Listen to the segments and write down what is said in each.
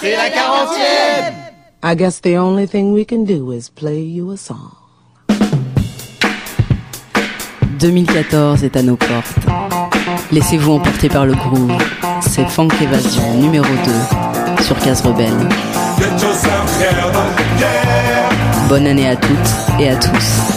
C'est la quarantième I guess the only thing we can do is play you a song. 2014 est à nos portes. Laissez-vous emporter par le groove. C'est Funk Evasion numéro 2 sur Case Rebelle. Bonne année à toutes et à tous.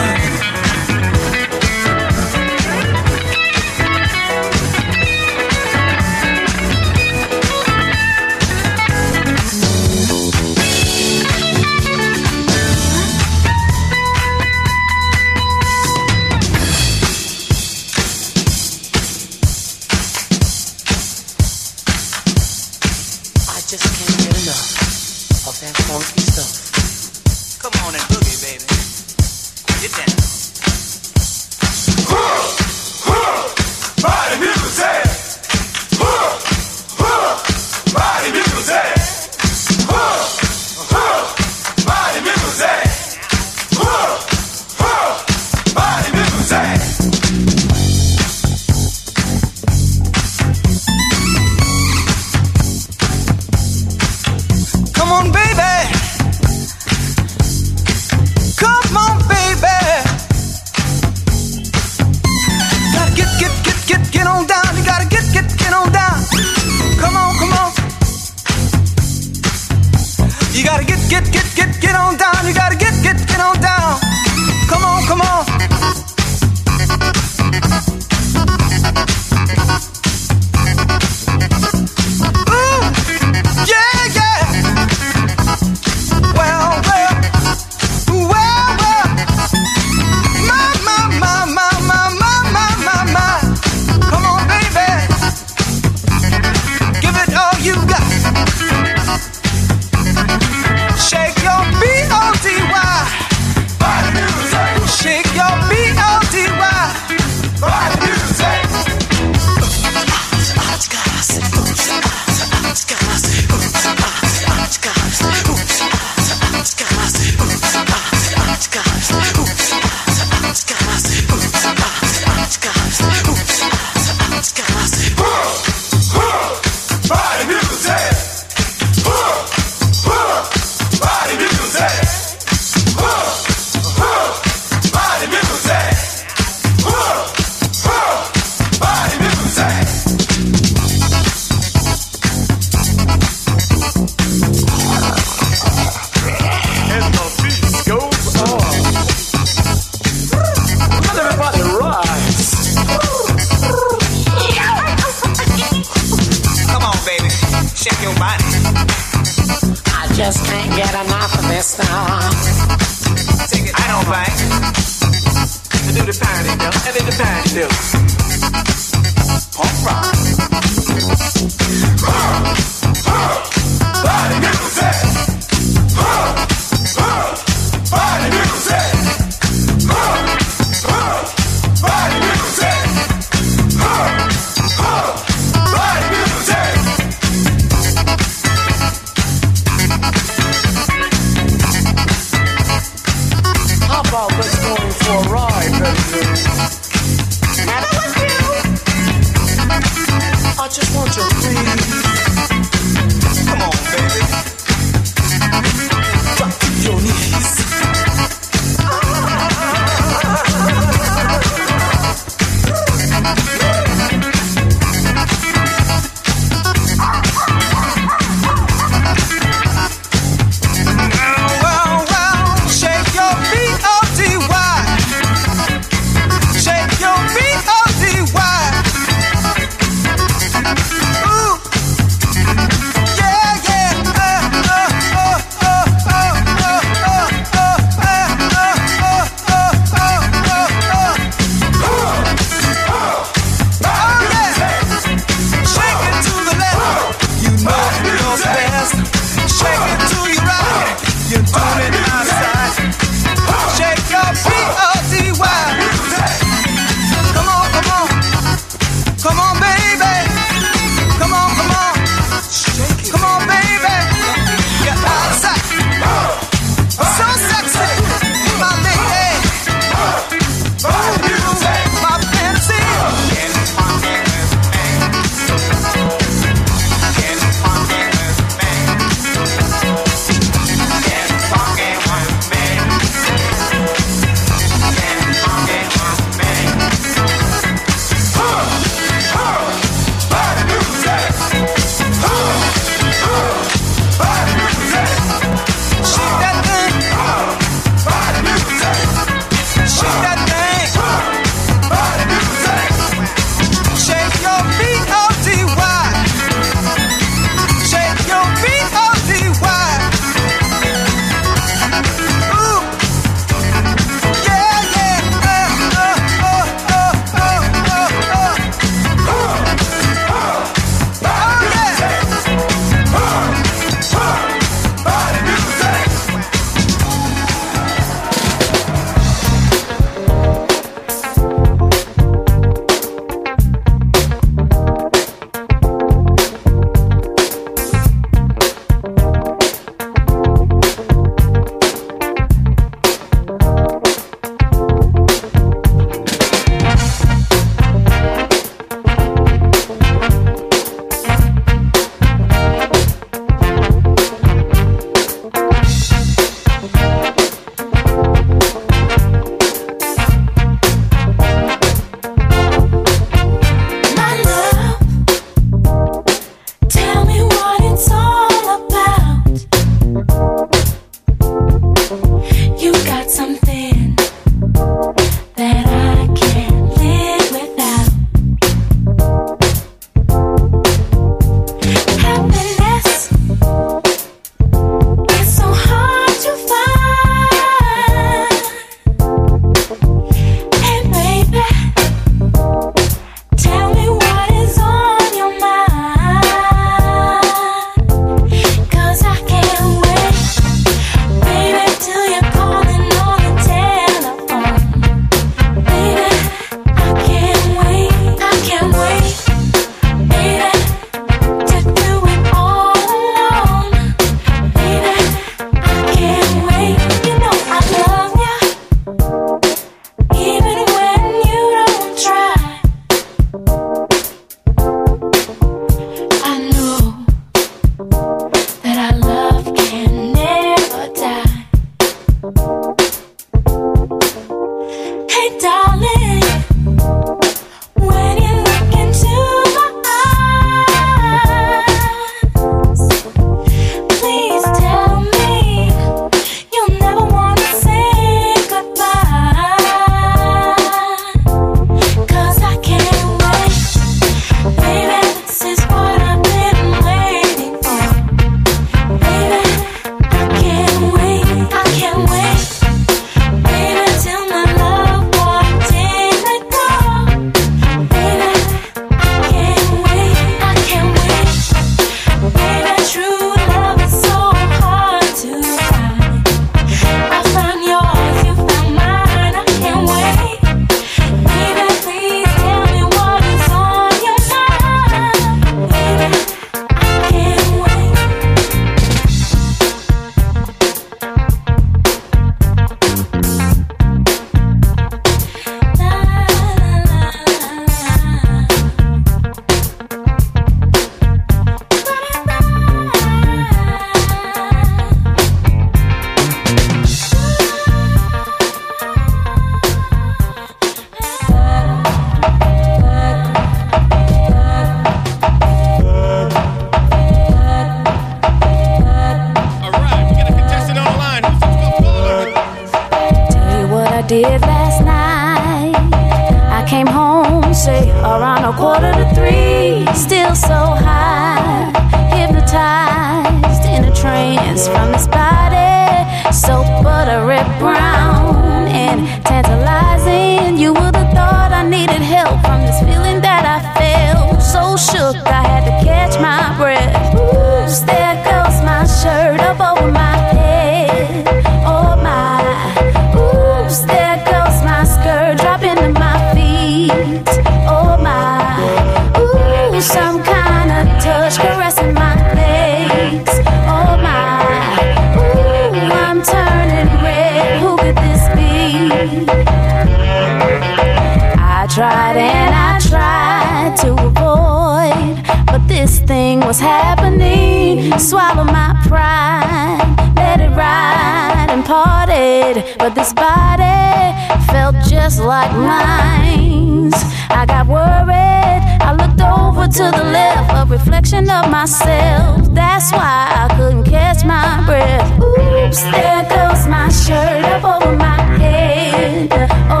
myself, that's why I couldn't catch my breath. Oops, there goes my shirt up over my head. Oh,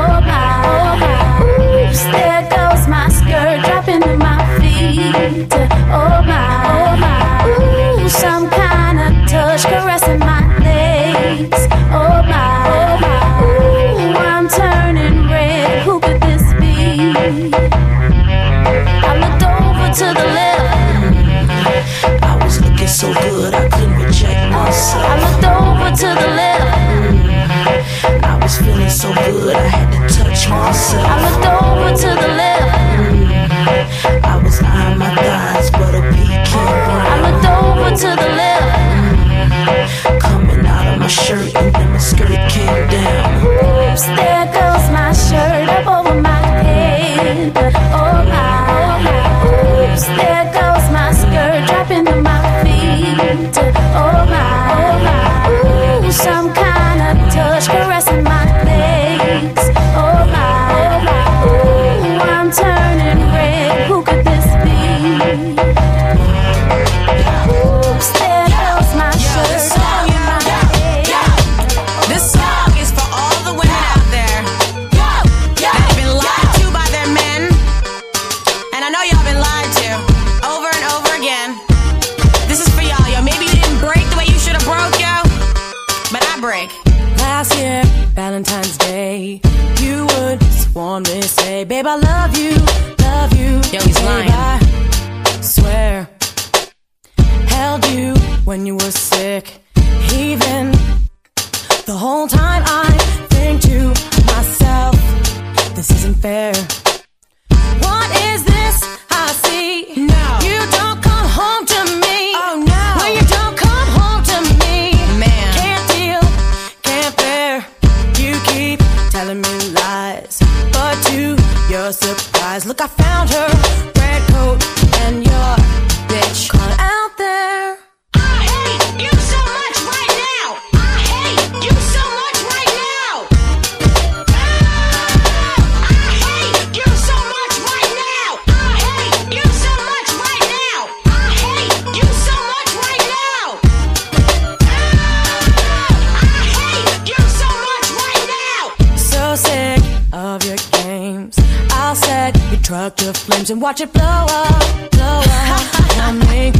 and watch it blow up, blow up on me.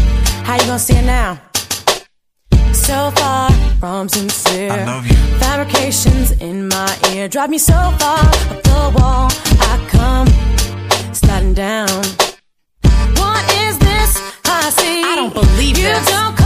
How you gonna see it now? So far from sincere. I love you. Fabrications in my ear drive me so far up the wall. I come sliding down. What is this I see? I don't believe you. This. Don't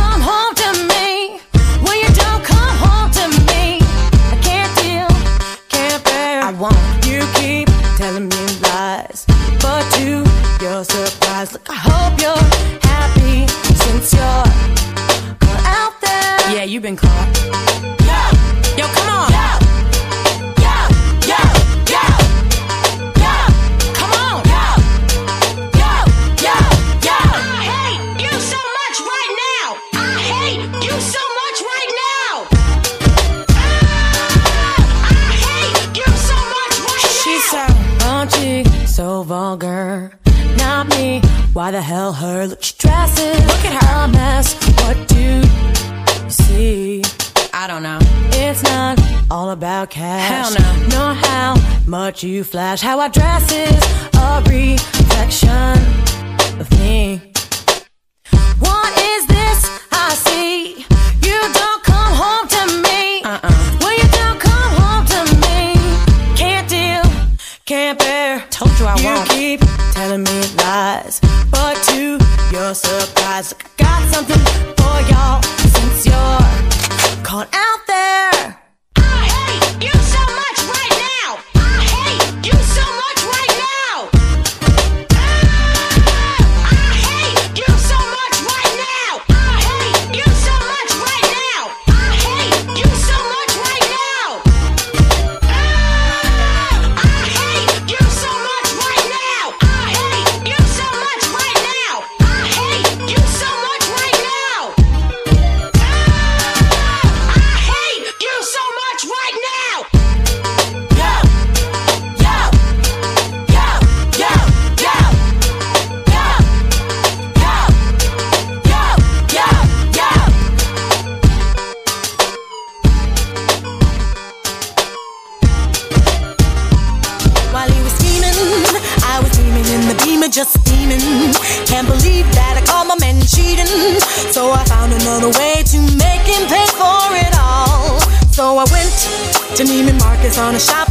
been caught. Yo, yo, come on. Yo, yo, yo, yo, yo, come on. Yo, yo, yo, yo. I hate you so much right now. I hate you so much right now. Ah, I hate you so much right now. She's so raunchy, so vulgar. Not me. Why the hell her? Look, she dresses. Look at her mess. What do? I don't know. It's not all about cash. Hell no. Nor how much you flash. How I dress is a reflection of me. What is this I see? You don't come home to me. Uh-uh. Well, you don't come home to me. Can't deal, can't bear. Told you I you won't. keep telling me lies, but to your surprise. gonna shine.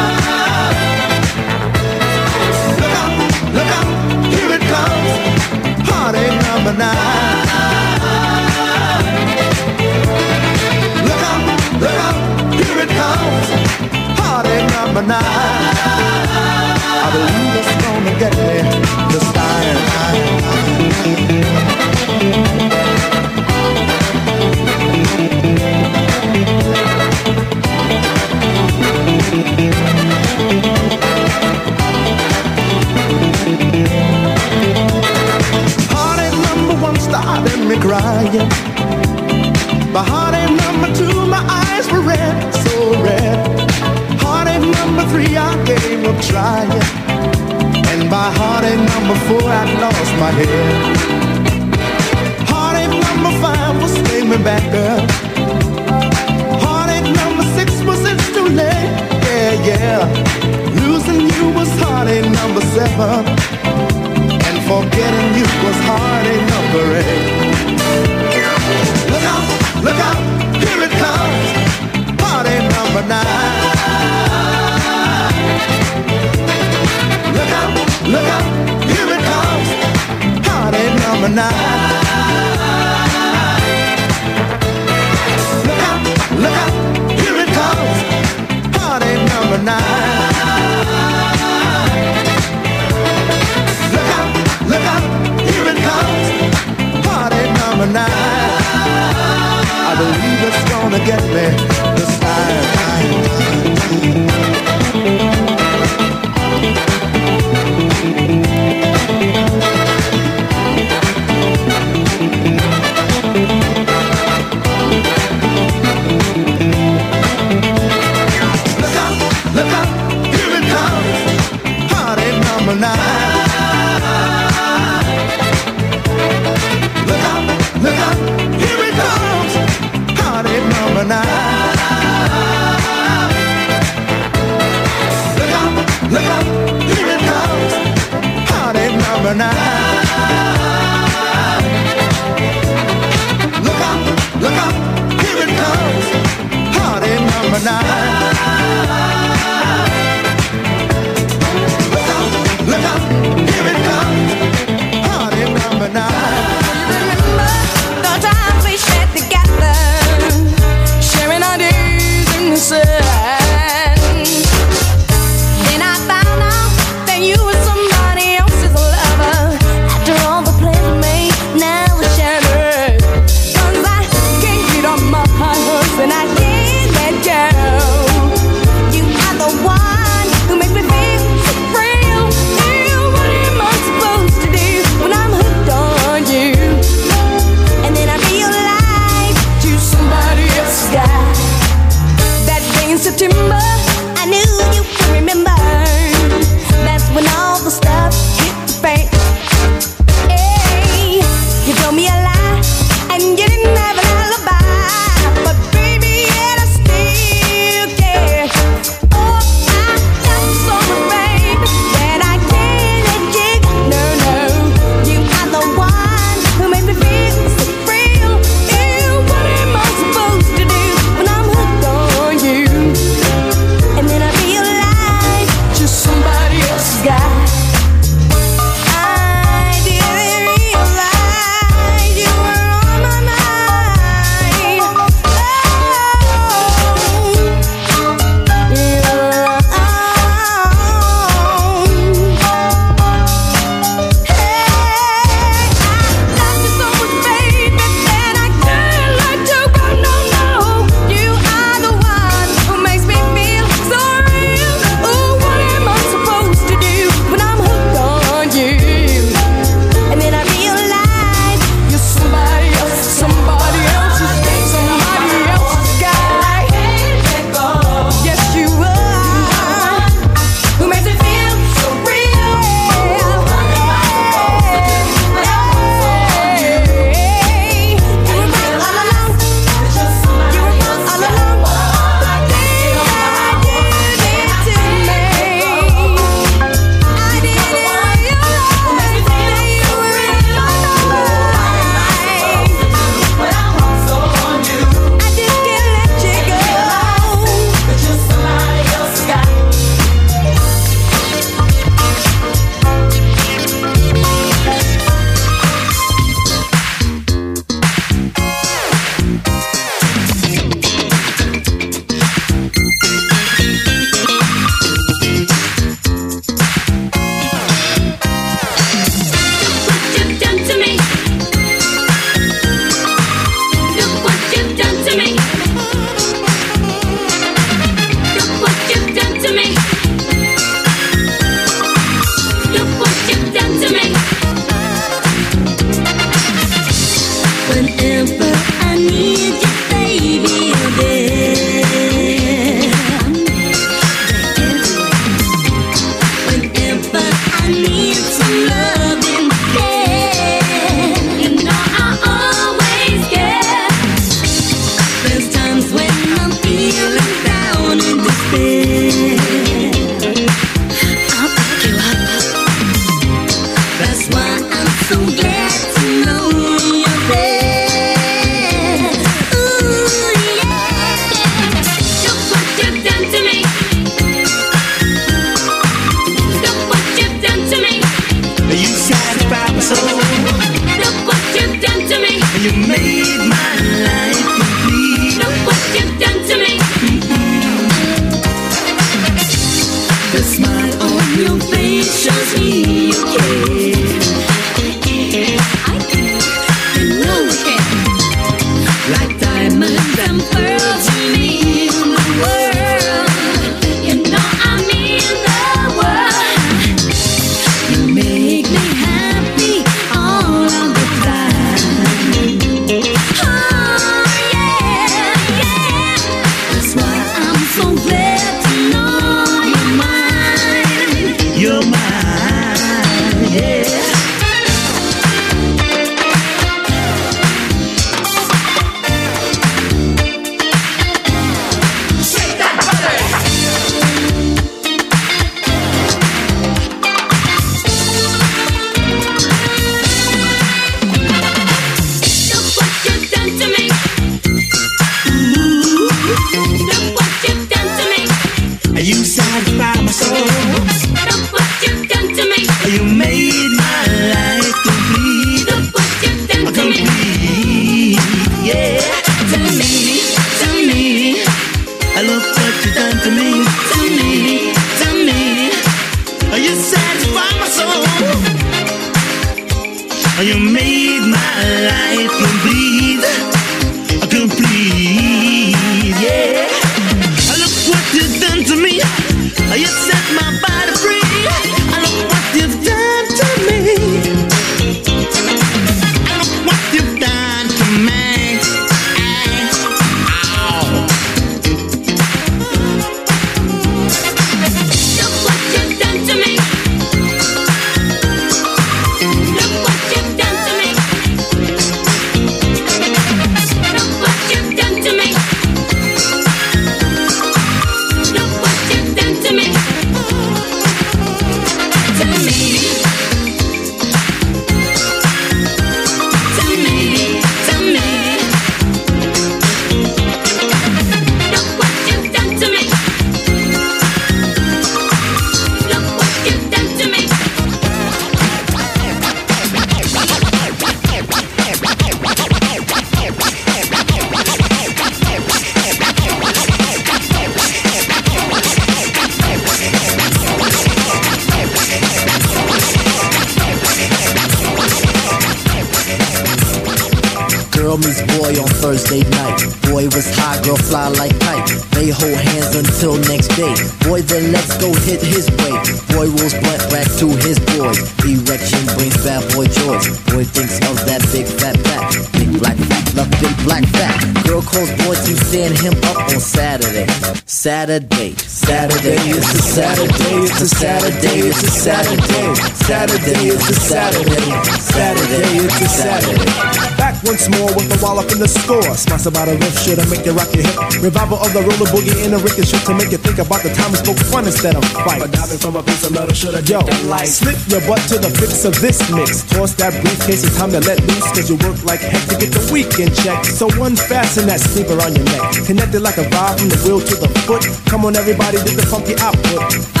By the riff shit to make you rock your hip. Revival of the roller boogie in a ricochet to make you think about the time we spoke fun instead of fight. But diving from a piece of metal should have Yo, slip your butt to the fix of this mix. Toss that briefcase, it's time to let loose. Cause you work like heck to get the weekend check. So unfasten that sleeper on your neck. Connected like a vibe from the wheel to the foot. Come on, everybody, do the funky output.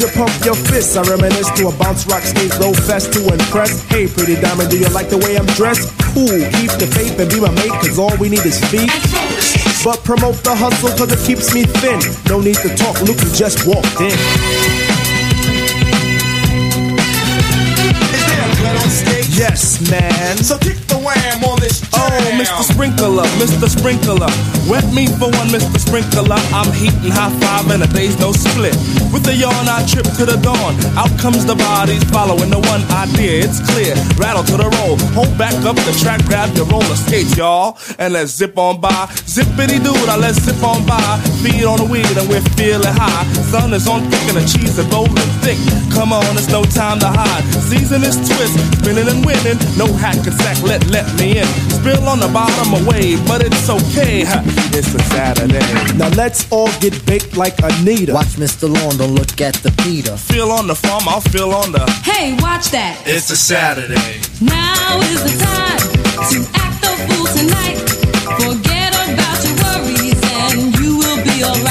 You pump your fists, I reminisce to a bounce rock skate roll fest to impress. Hey, pretty diamond, do you like the way I'm dressed? Cool, keep the faith and be my mate, cause all we need is feet. But promote the hustle cause it keeps me thin. No need to talk, look who just walked in. Is there a on stage? Yes, man. So kick Oh, Mr. Sprinkler, Mr. Sprinkler. Wet me for one, Mr. Sprinkler. I'm heating high five and a day's no split. With the yawn, I trip to the dawn. Out comes the bodies following the one idea. It's clear. Rattle to the roll. Hold back up the track, grab your roller skates, y'all. And let's zip on by. Zippity doo, now let's zip on by. Feet on the weed and we're feeling high. Sun is on thick and the cheese is rolling thick. Come on, it's no time to hide. Season is twist, spinning and winning. No hack and sack, let let me in. Spill on the bottom away, but it's okay. It's a Saturday. Now let's all get baked like Anita. Watch Mr. Lawn, don't look at the Peter. Feel on the farm, I'll feel on the. Hey, watch that. It's a Saturday. Now is the time to act the fool tonight. Forget about your worries and you will be alright.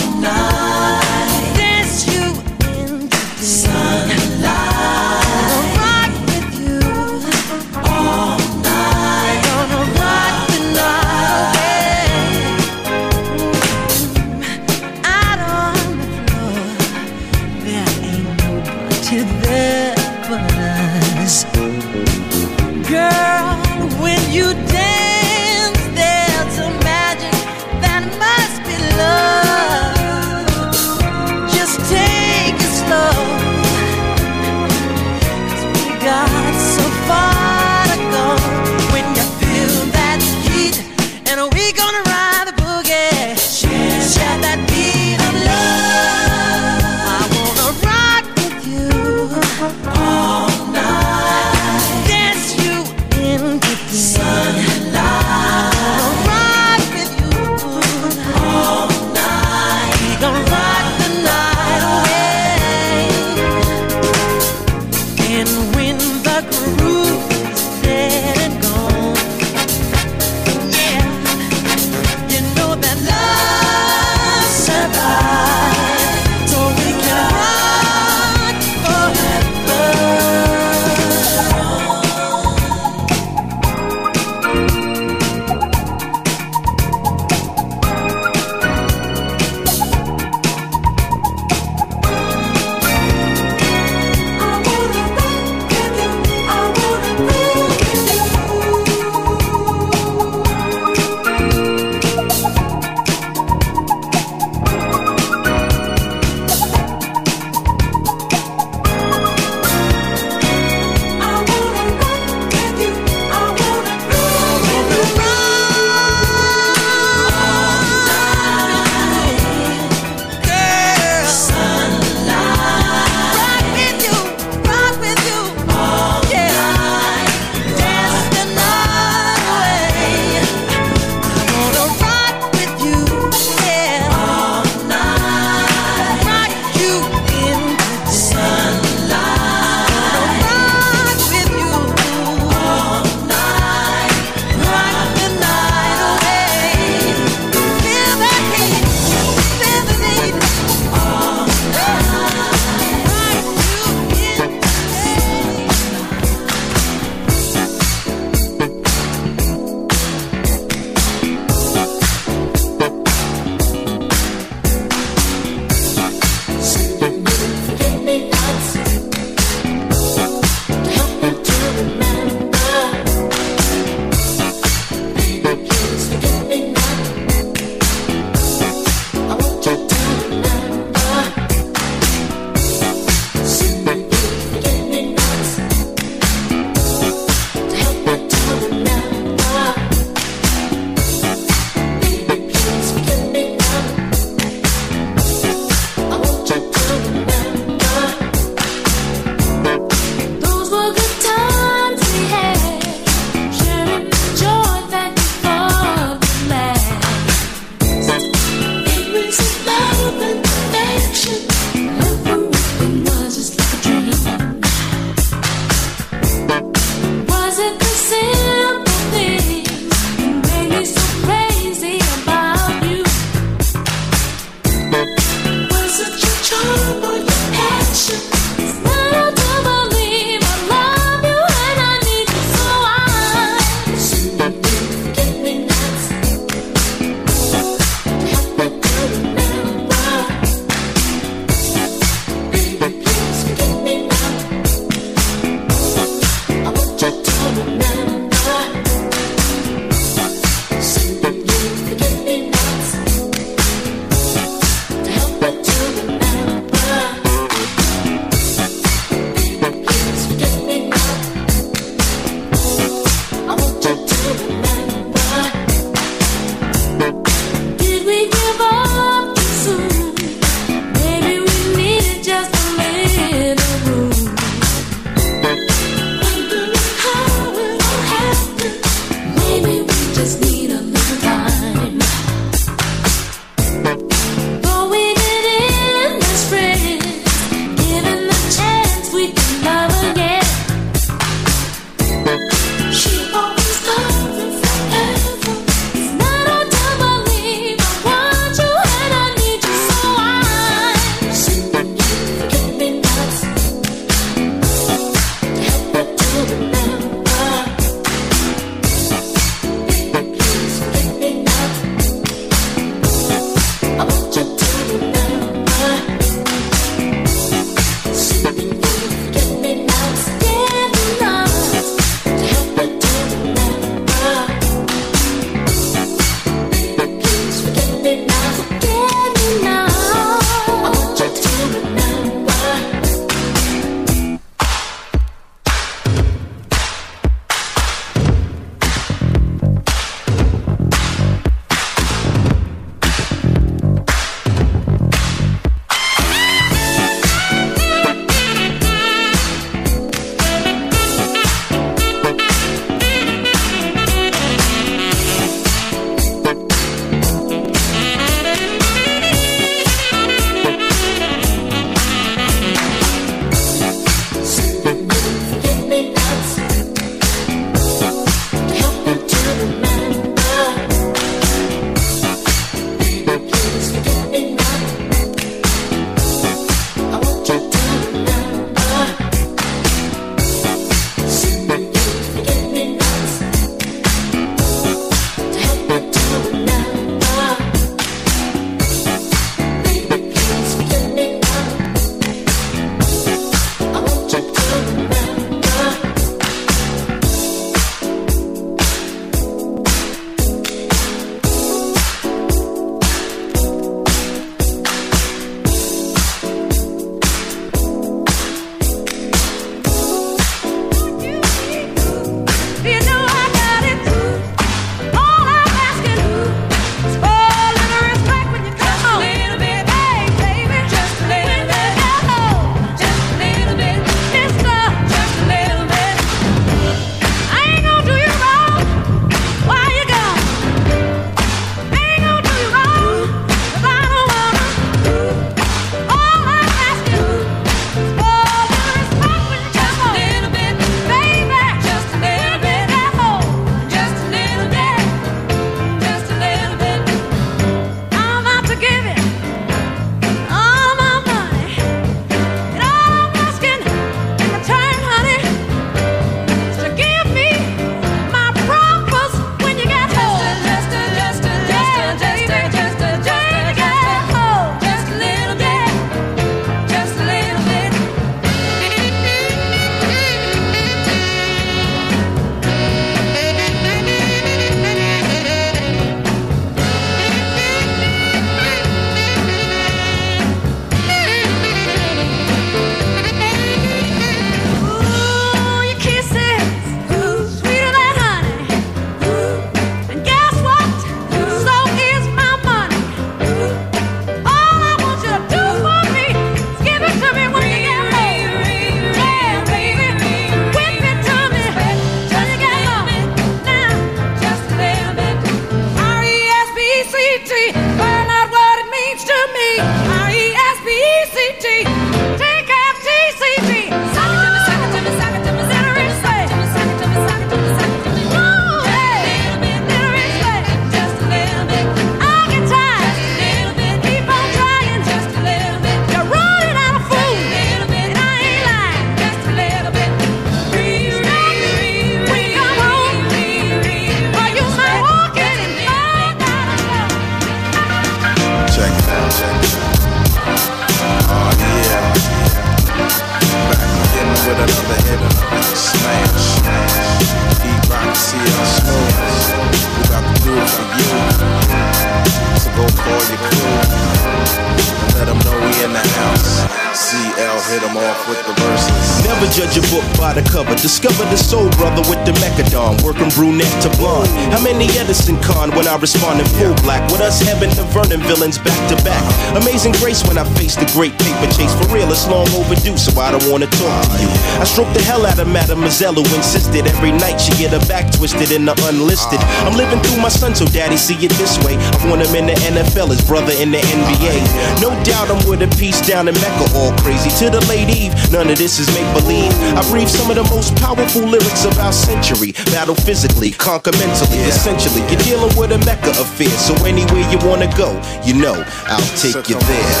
Off with the verses. Never judge a book by the cover. Discover the soul brother with the Mecca Don. Working brunette to blonde. How many Edison con when I respond in full black? With us having the Vernon villains back to back. Amazing grace when I face the great paper chase. For real, it's long overdue, so I don't wanna talk to you. I stroke the hell out of Mademoiselle who insisted every night she get her back twisted in the unlisted. I'm living through my son, so daddy see it this way. I want him in the NFL, his brother in the NBA. No doubt I'm with a piece down in Mecca, all crazy. To the late Eve, none of this is make believe. I breathe some of the most powerful lyrics of our century. Battle physically, conquer mentally. Essentially, you're dealing with a Mecca affair. So anywhere you wanna go, you know, I'll take you there.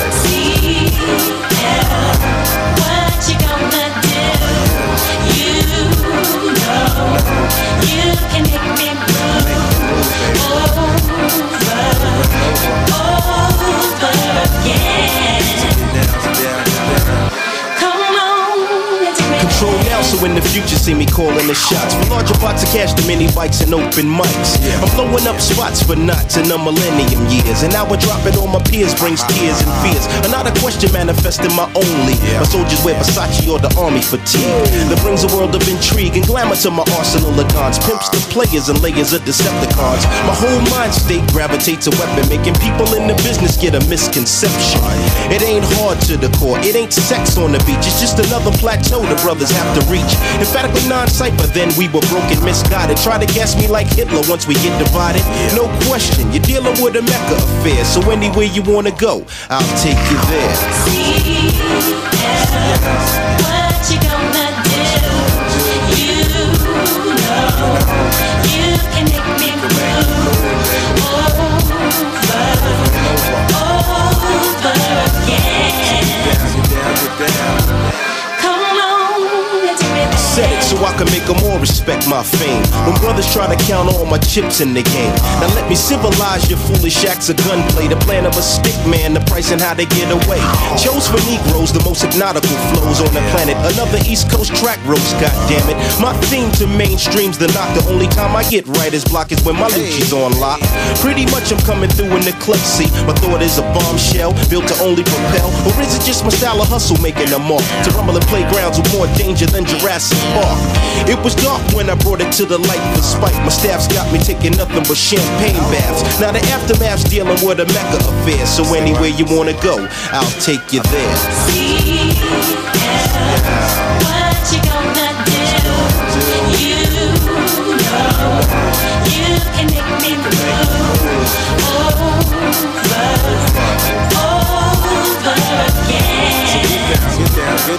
What you gonna do? You know you can make me move over, over again. So in the future see me calling the shots. For larger pots of cash, the mini bikes and open mics. I'm blowing up spots for knots in the millennium years. And now I drop it on my peers brings tears and fears. Another question manifesting my only. My soldiers wear Versace or the army fatigue. That brings a world of intrigue and glamour to my arsenal of dons. Pimps the players and layers of Decepticons. My whole mind state gravitates a weapon, making people in the business get a misconception. It ain't hard to the core, it ain't sex on the beach. It's just another plateau the brothers have to reach. Emphatically non-cypher, then we were broken, misguided. Try to gas me like Hitler once we get divided. No question, you're dealing with a Mecca affair. So anywhere you wanna go, I'll take you there. What you gonna do? You know you can make me move over, over again. Come on, let's it so I can make them all respect my fame. When brothers try to count all my chips in the game. Now let me civilize your foolish acts of gunplay. The plan of a stick man, the price and how they get away. Chose for Negroes, the most hypnotical flows on the planet. Another East Coast track roast, goddammit. My theme to mainstream's the knock. The only time I get writer's block is when my Lucci's on lock. Pretty much I'm coming through in the clutch seat. My thought is a bombshell built to only propel. Or is it just my style of hustle making a mark? To rumble in playgrounds with more danger than Jurassic Park. It was dark when I brought it to the light for spite. My staff's got me taking nothing but champagne baths. Now the aftermath's dealing with a Mecca affair. So anywhere you wanna go, I'll take you there. See, yeah, What you gonna do? You you can make me move over, over again.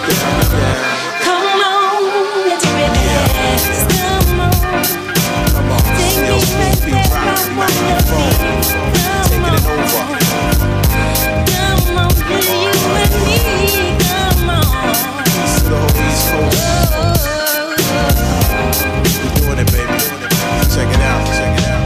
Come on, my. Come on, you and me, come on. The whole East Coast. We doing it, baby. Check it out, check it out.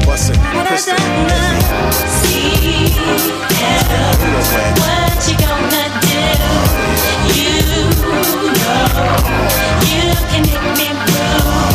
Can hit me.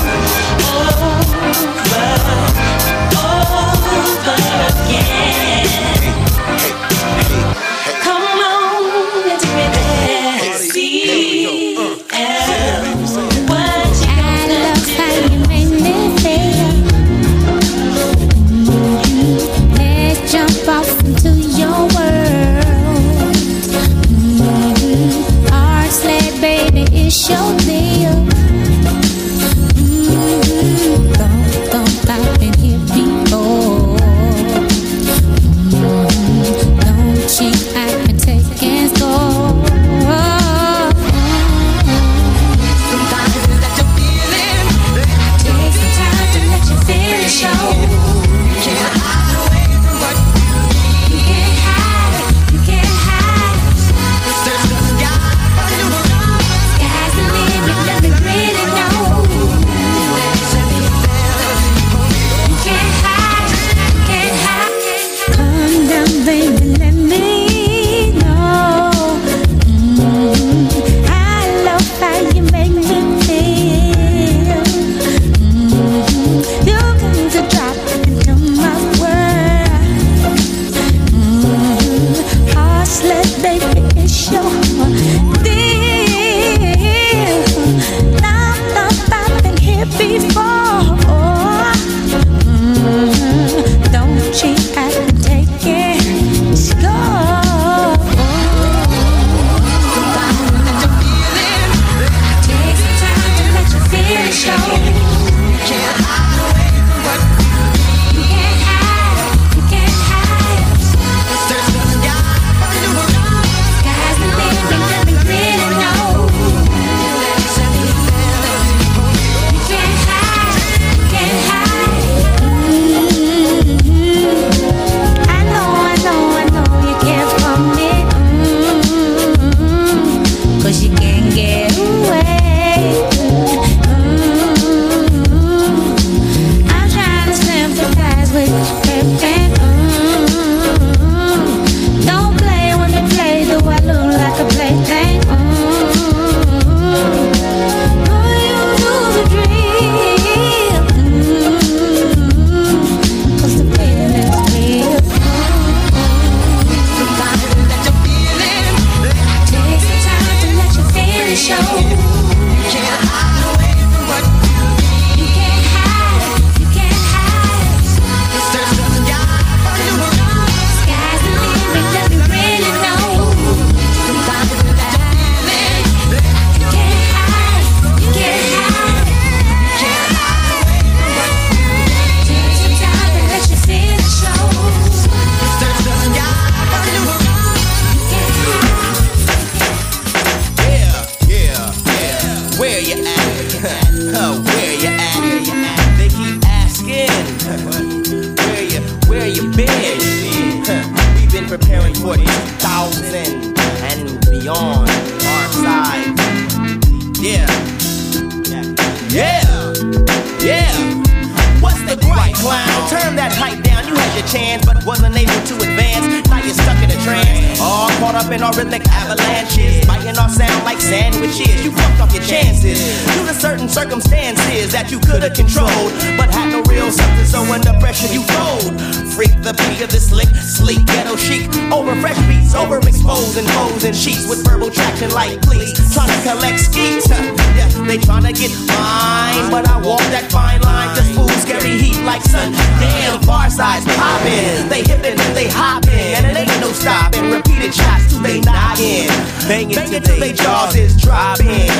Overexposing foes and sheets with verbal traction like please. Trying to collect skeets. Yeah, they trying to get mine, but I walk that fine line. Just fools carry heat like sun. Damn, far sides popping. They hippin' and they hopping, and it ain't no stopping. Repeated shots till they noggin. Banging till they jaws is dropping.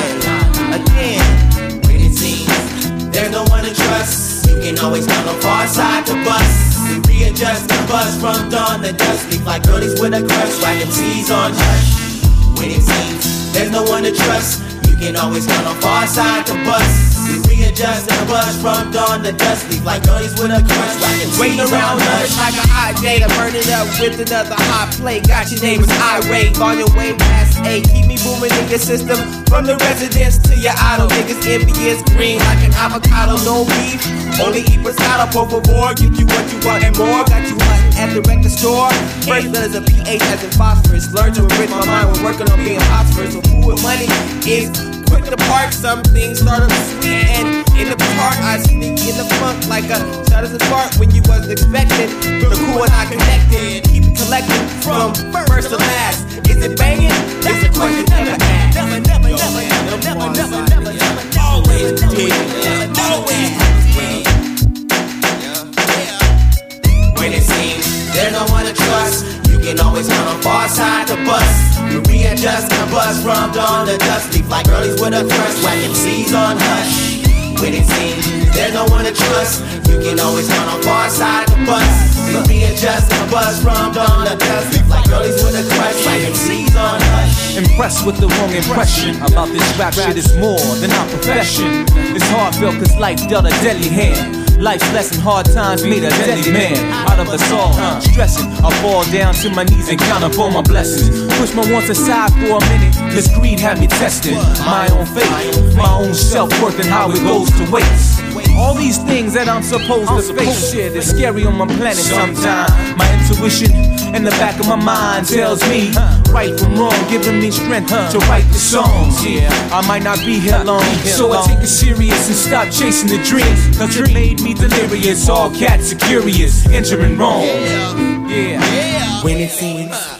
Again, when it seems there's no one to trust. You can always count on far side to bust. Readjust the buzz from dawn to dusk. Leave like girlies with a crush, like MCs on hush. When it seems there's no one to trust, you can always count on far side to bust. We readjust the buzz from dawn to dusk. Leave like girlies with a crush, like MCs Waiting around us like a hot day to burn it up with another hot play. Got your neighbors irate on your way past eight. Keep booming in your system from the residence to your idol. Niggas envious, green like an avocado. No beef, only eat pescado. Por favor, give you what you want and more. Got you hunting at the record store. First letters of pH as in phosphorus. Learn to enrich my mind when working on being phosphorus. So food with money is quick to park. Some things start up sweet and in the park I sneak in the funk like a shot as a spark when you wasn't expecting. The cool and I connected. Keep it collected from first to last. Is it banging? That's a question never asked. Never, never, never, never, never, never, never, never, always. Always. When it seems there's no one to trust, you can always count on far side to bust. You readjust the buzz from dawn to dusk. Leave like girlies with a crush, whack MCs on hush. When it seems there's no one to trust, you can always count on far side to bust. You readjust the buzz from dawn to dusk. Like girlies with a crush, whack MCs on hush. Impressed with the wrong impression about this rap shit is more than our profession. It's heartfelt cause life dealt a deadly hand. Life's lesson, hard times made a deadly man out of us all. Stressing, I fall down to my knees and count up all my blessings. Push my wants aside for a minute, cause greed had me testing my own faith, my own self worth, and how it goes to waste. All these things that I'm supposed to face, shit is scary on my planet sometimes. My intuition in the back of my mind tells me right from wrong, giving me strength to write the songs. Yeah, I might not be here long, so I take it serious and stop chasing the dreams. Cause it made me delirious. All cats are curious, entering wrong. Yeah, when it seems.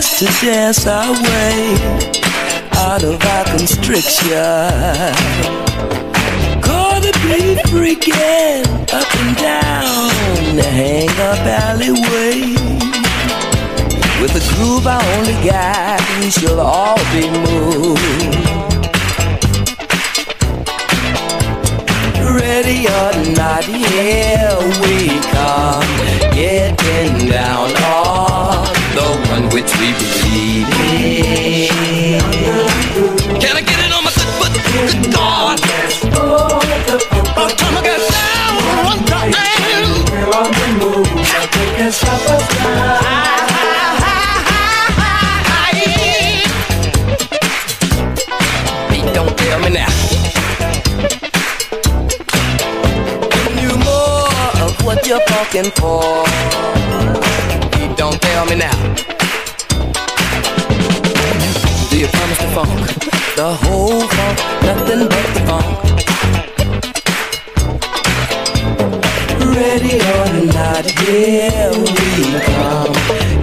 Chance to dance our way out of our constriction. Gonna be freaking up and down the hang up alleyway. With a groove I only got, we shall all be moved. Ready or not, here we come. Getting down on the one which we believe in. Can I get it on my good foot? Good God. One time I got down, one time. Beat, don't tell me now. You more of what you're fucking for. Don't tell me now. Do you promise the funk? The whole funk, nothing but the funk. Ready or not, here we come.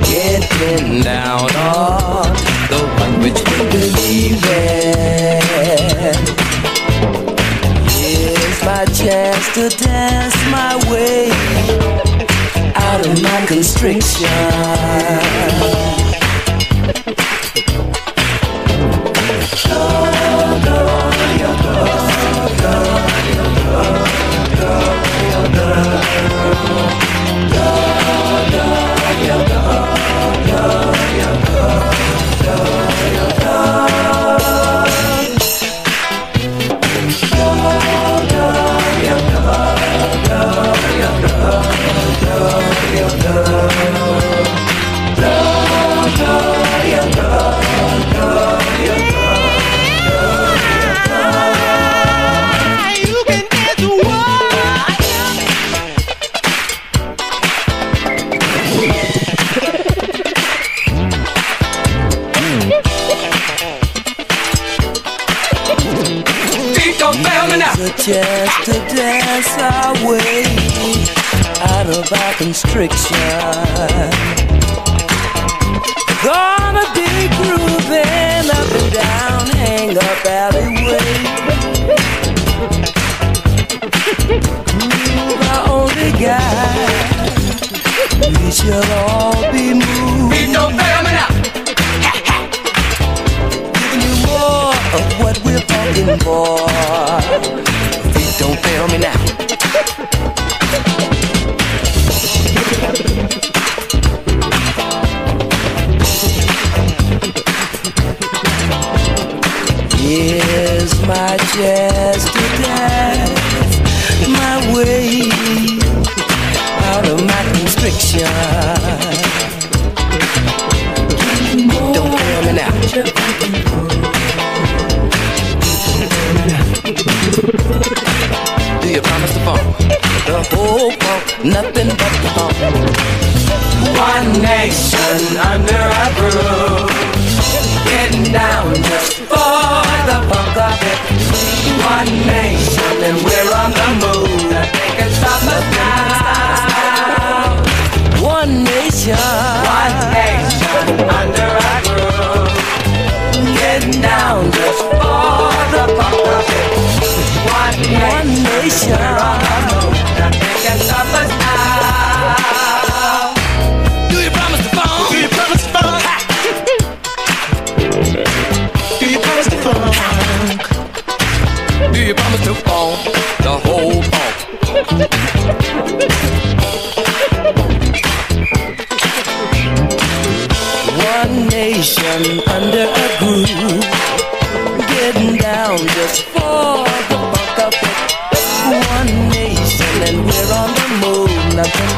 Getting down on the one which we believe in. Here's my chance to dance my way out of my constriction. chance our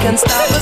can stop